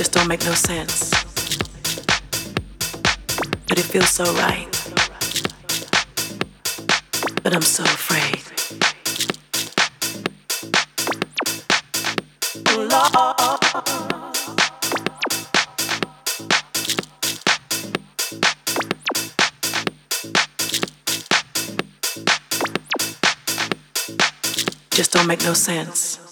just don't make no sense. But it feels so right. But I'm so afraid. Just don't make no sense.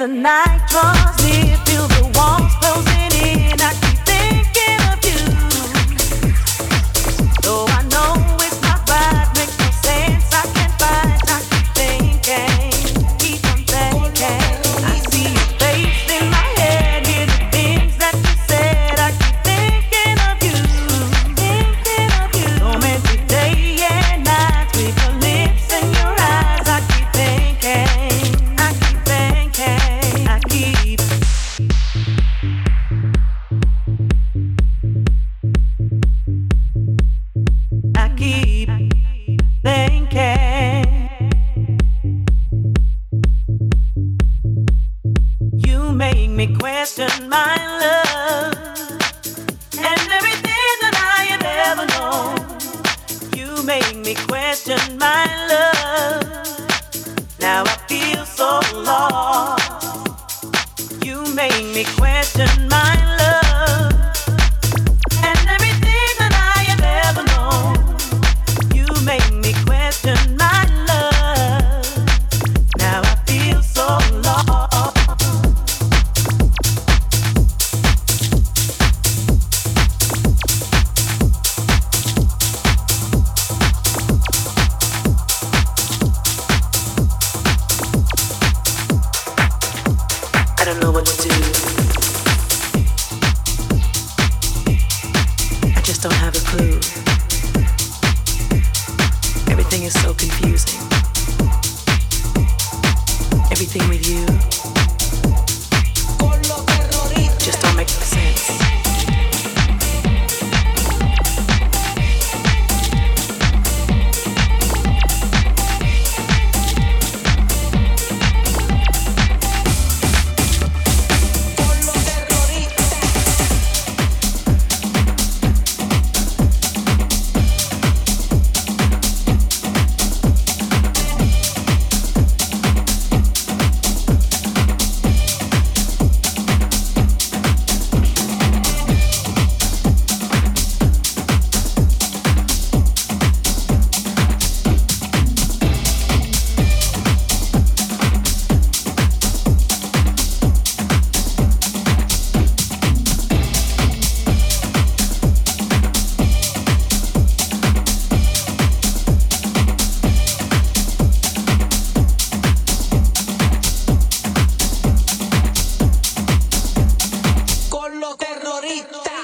a night drunk. question my terrorista.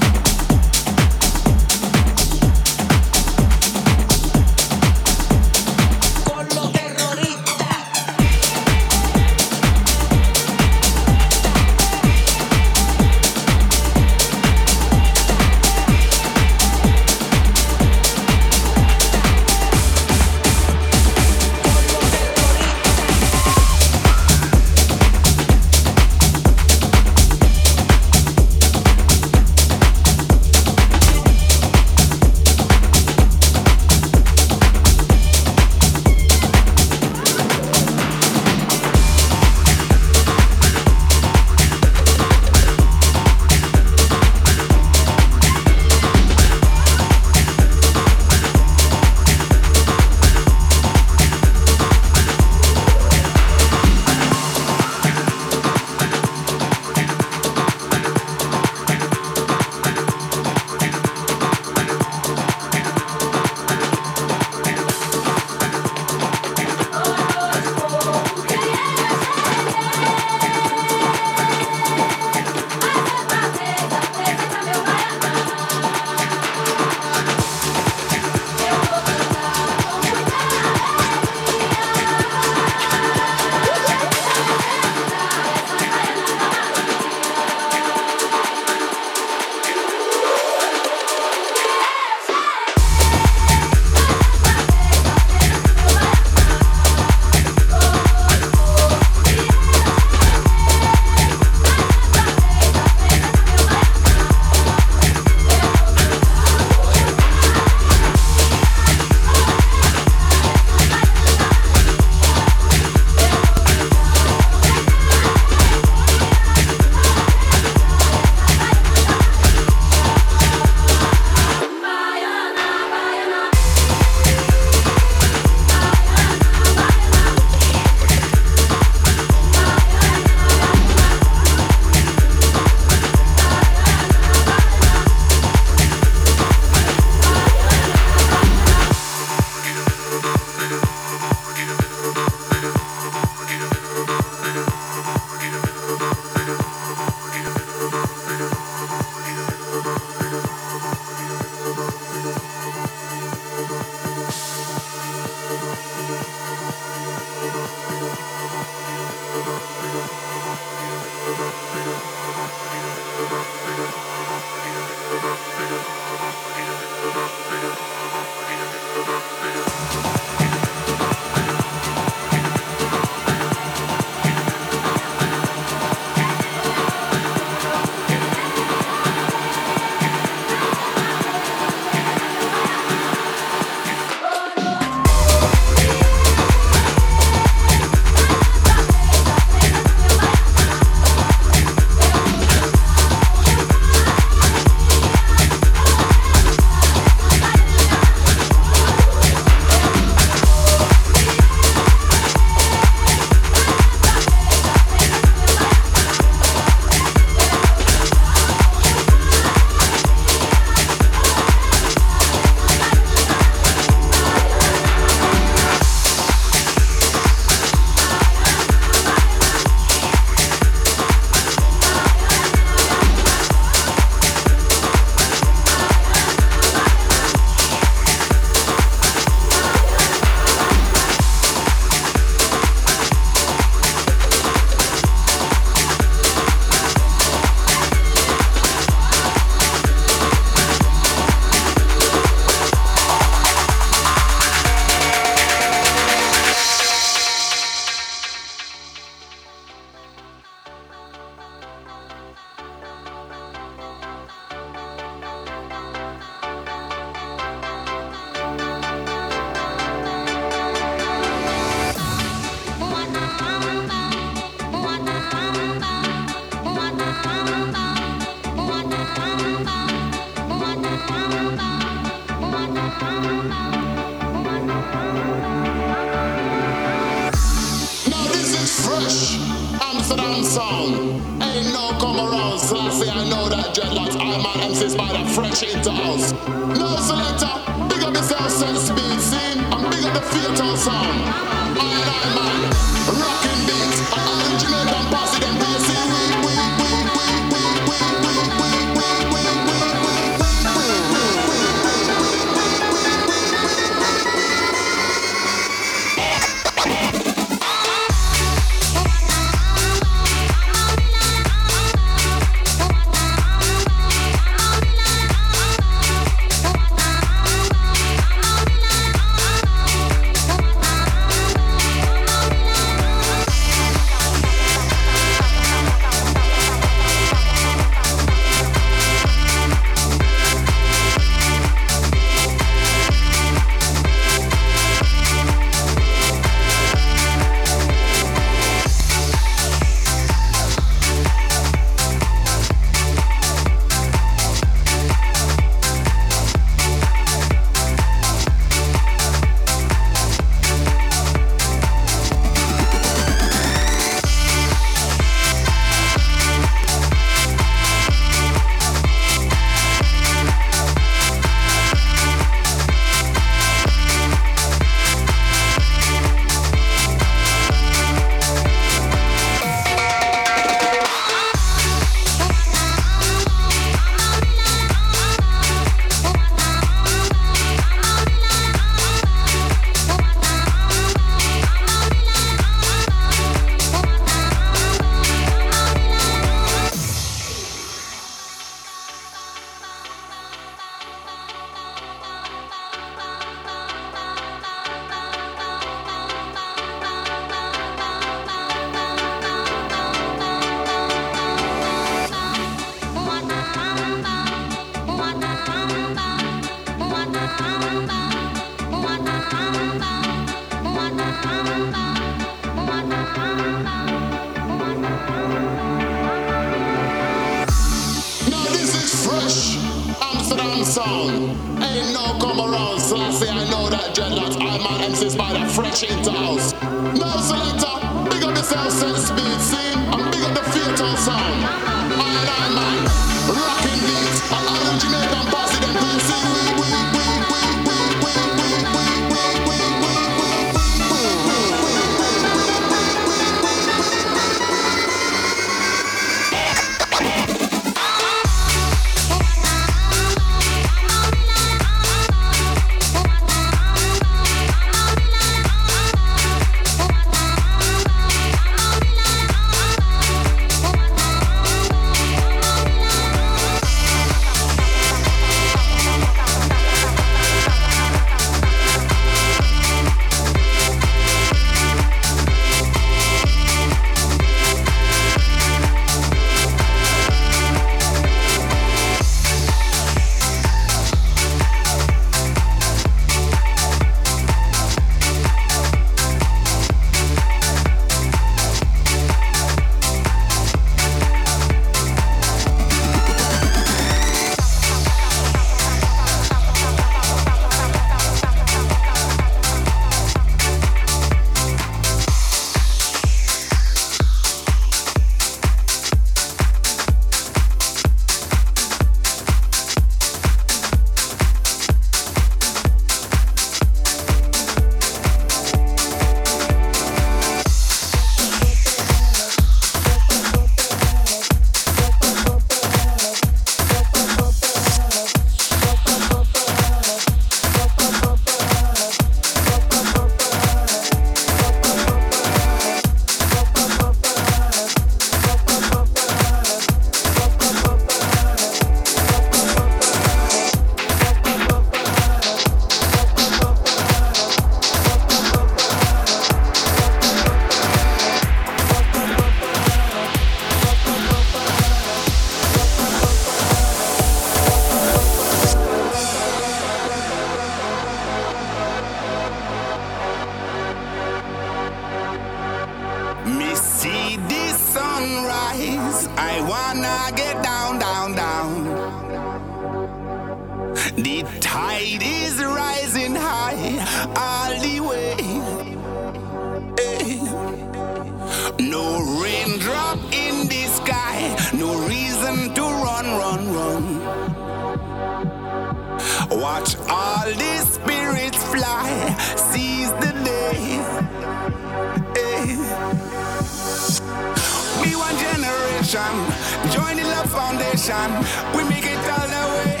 nation. Join the love foundation. We make it all the way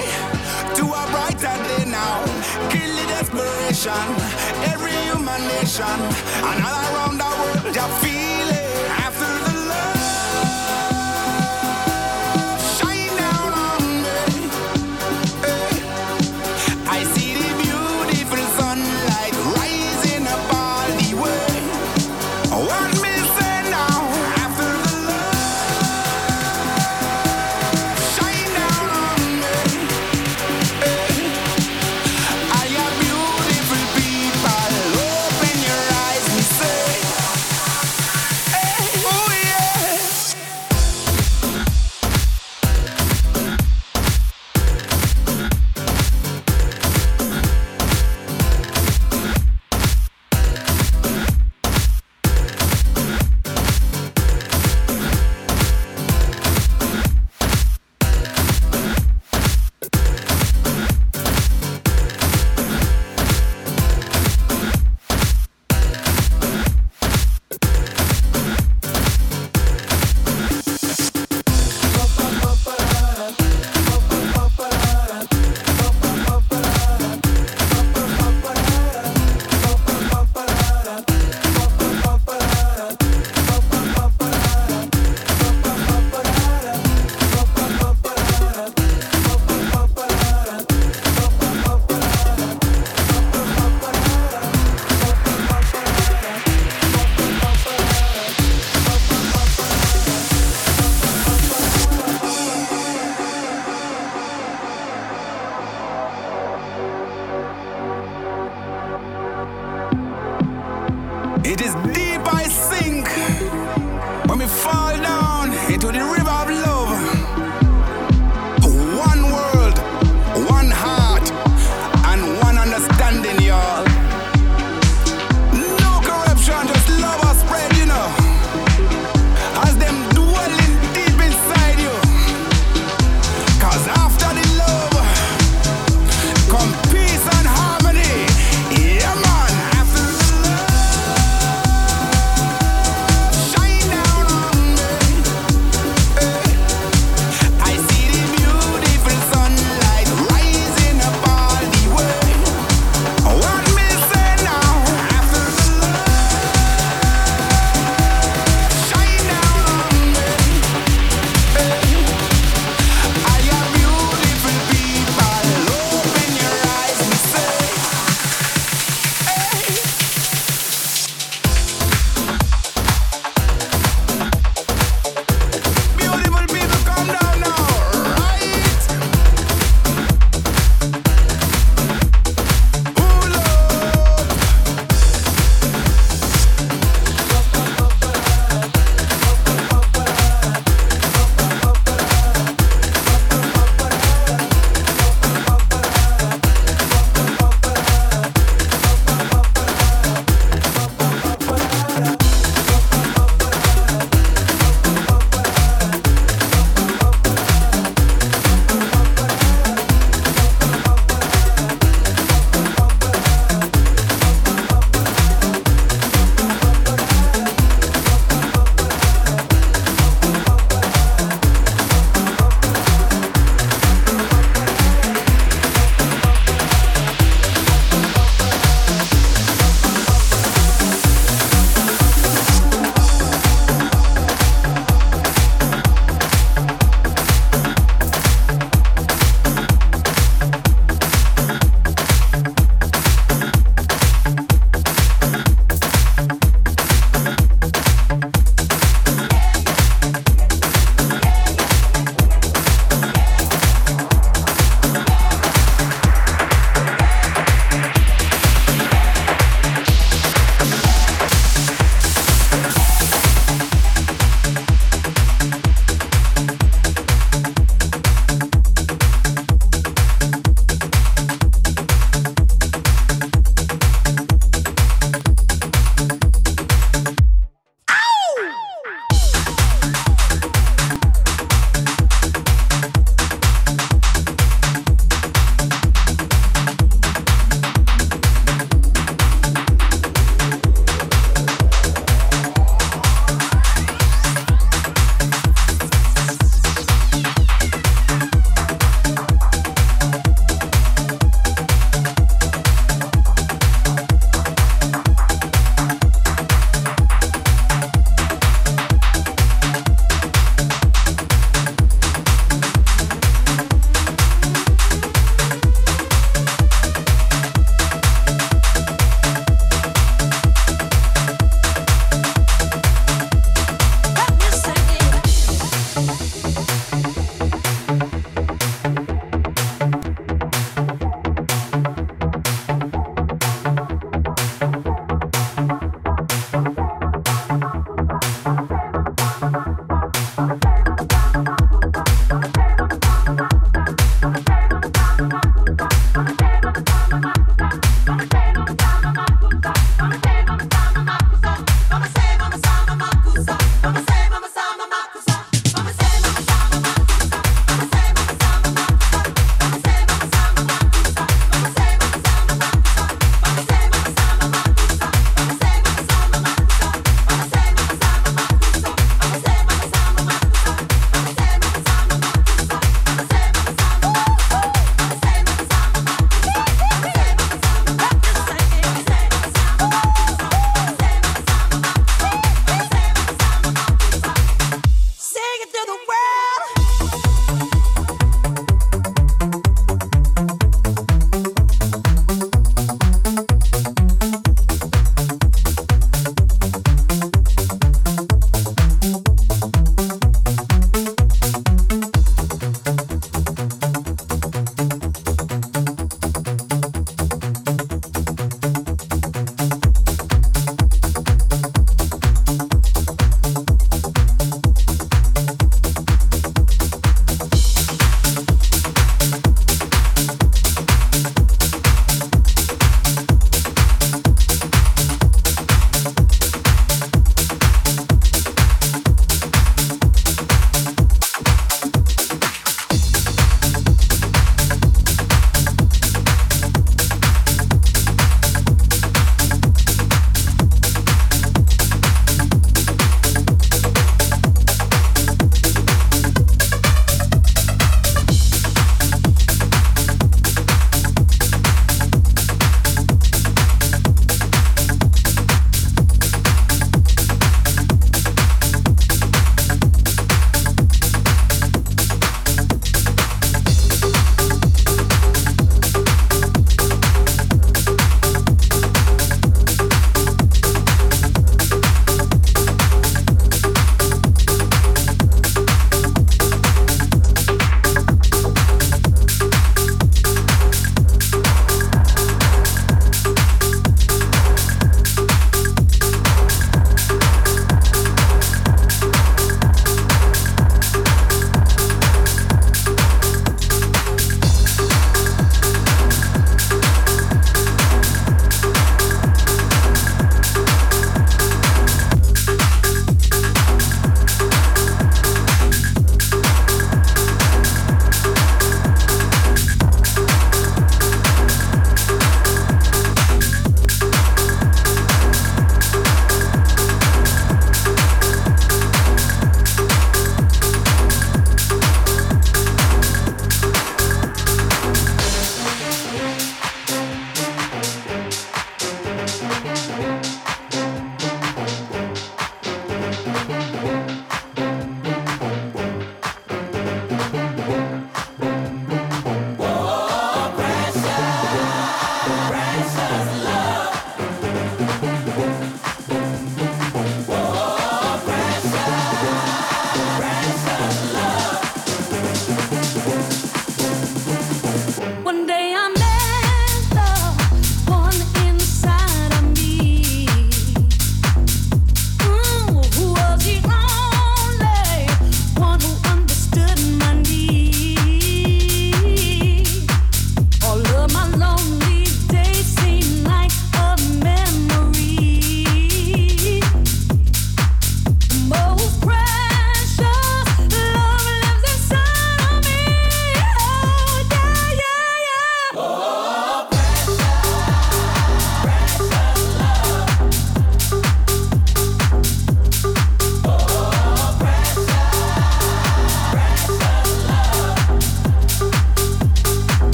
to a brighter day now. Kill the desperation. Every human nation and all around.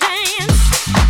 dance.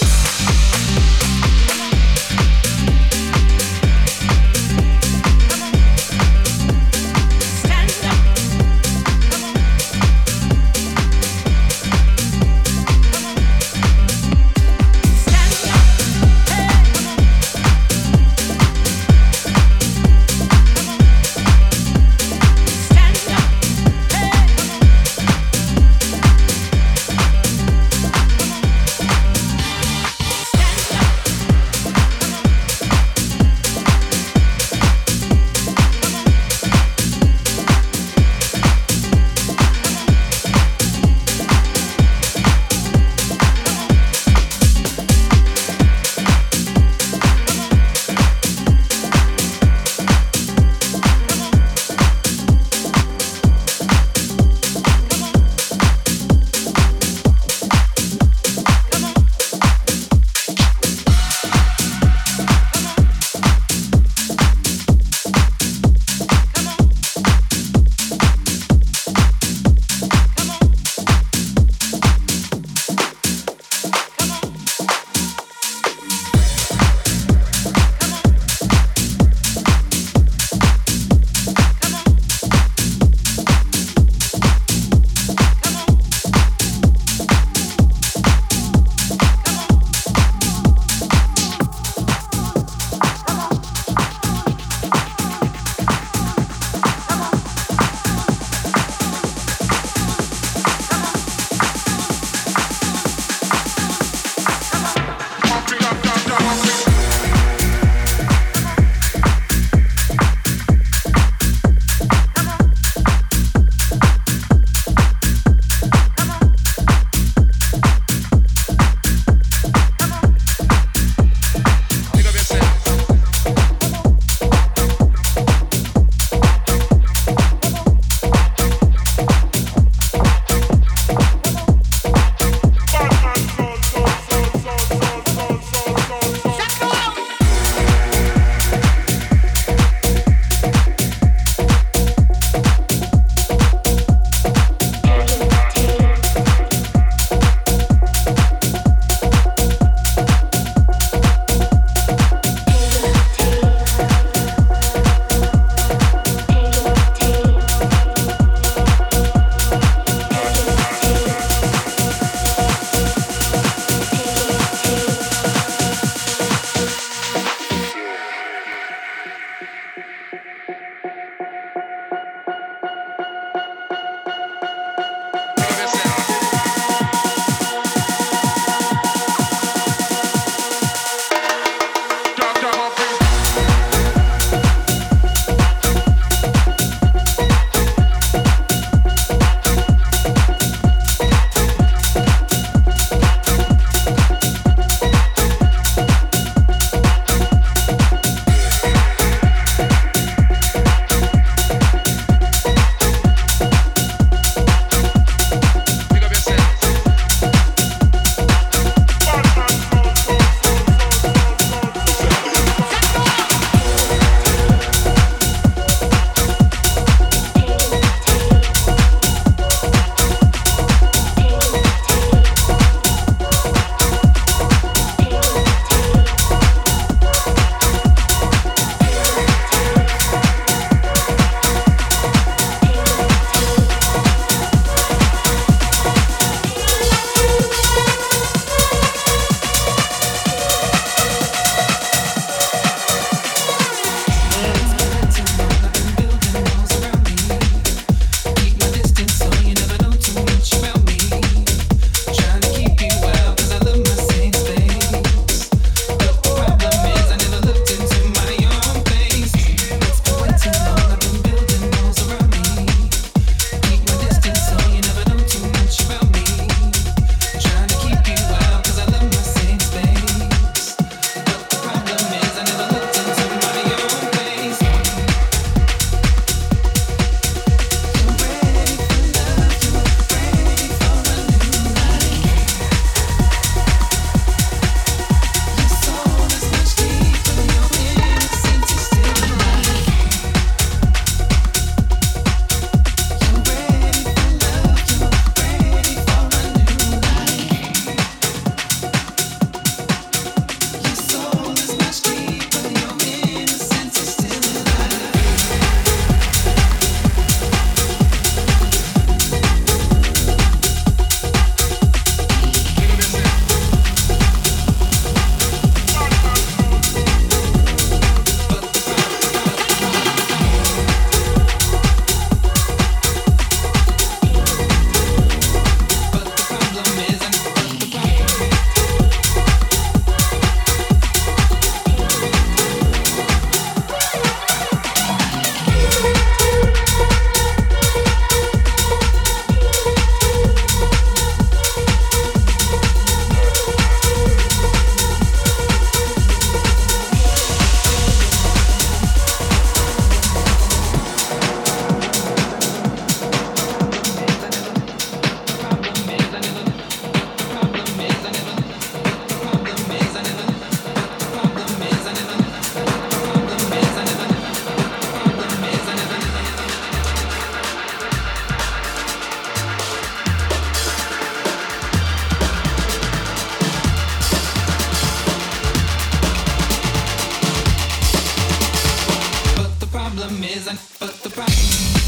isn't but the problem.